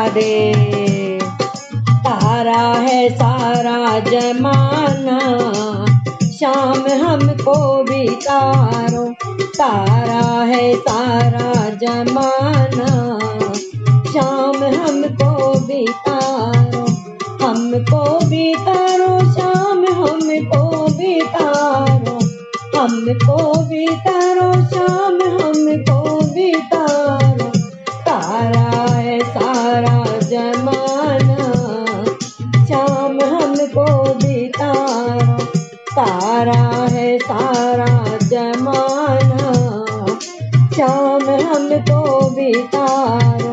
दे तारा है सारा जमाना, शाम हमको भी तारो। तारा है सारा जमाना, शाम हमको भी तारो। हमको भी तारो, शाम हमको भी तारो। हमको भी तारो, शाम तारा है सारा जमाना। शाम हमको भी तारो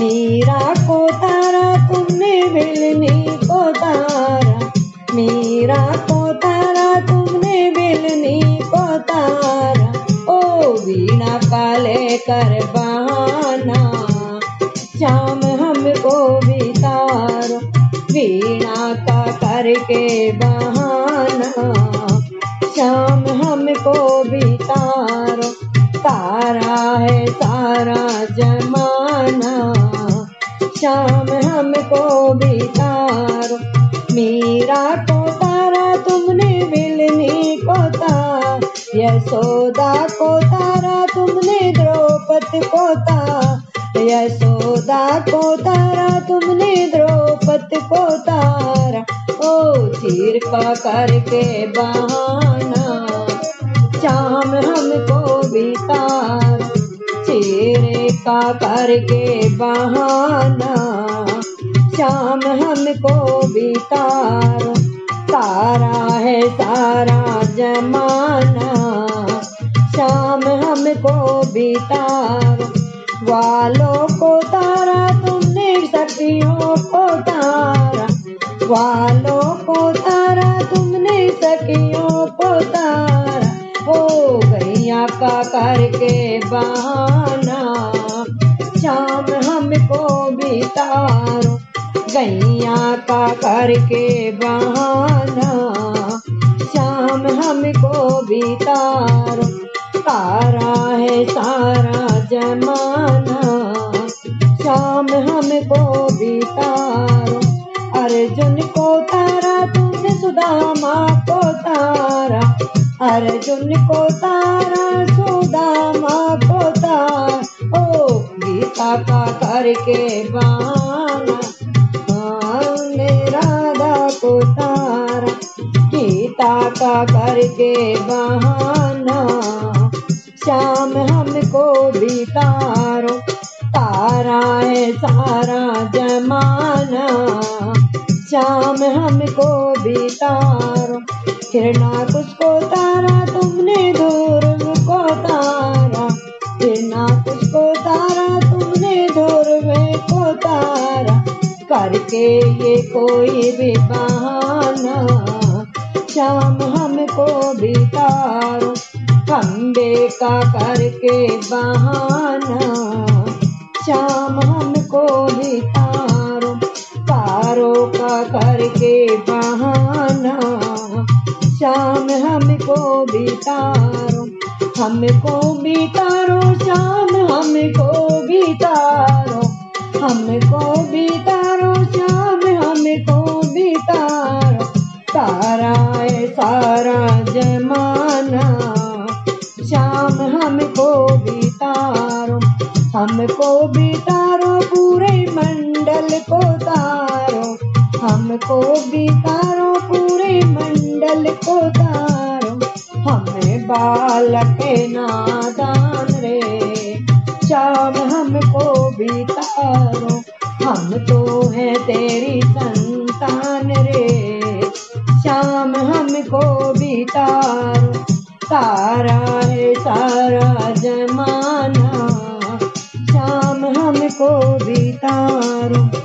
मीरा को तारा, तुमने मिलनी को तारा। मीरा को तारा, तुमने मिलनी को तारा। ओ वीणा का लेकर बहाना। शाम हमको भी तारो वीणा का करके बहाना। शाम हमको भी तारो। तारा है सारा जमाना। शाम हमको भी तारो। मीरा को तारा, तुमने मिलनी को तार। यशोदा को तारा, तुमने द्रौपद को तार। यशोदा को तारा, तुमने द्रौपद को तारा। ओ चीर पकड़ के बहाना। शाम हमको भी तार चेहरे का करके बहाना। शाम हमको भी तार है सारा जमाना। शाम हमको भी तार वालों को तारा तुमने सखियों को तारा। वालों का करके बहाना शाम हमको भी तारो, गैया का करके बहाना शाम हमको भी तारो है सारा जमाना शाम हमको भी तारो, अर्जुन को तारा तुमने सुदामा को तारा अर्जुन को तारा सुदामा को तारा, ओ गीता का करके बाना हमने राधा को तारा, गीता का करके बहाना श्याम हमको भी तारो, तारा है सारा किरना कुछ तारा, तुमने दूर को तारा। किरना कुछ तारा, तुमने दूर में को तारा। करके ये कोई भी बहाना, शाम हमको भी तारो। खम्बे का करके बहाना, शाम हमको भी तारो। तारों का करके बहाना। शाम हमको भी तारो, हमको भी तारो शाम हमको भी तारो, हमको भी तारो शाम हमको भी तारो। है सारा जमाना शाम हमको भी तारो, हमको भी तारो, पूरे मंडल को तारो, हमको भी तारो, पूरे मंडल कुंडल को तारो हमें बालक नादान रे। चाव हमको भी तारो। हम तो है तेरी संतान रे। श्याम हमको भी तारो। तारा है सारा जमाना। श्याम हमको भी तारो।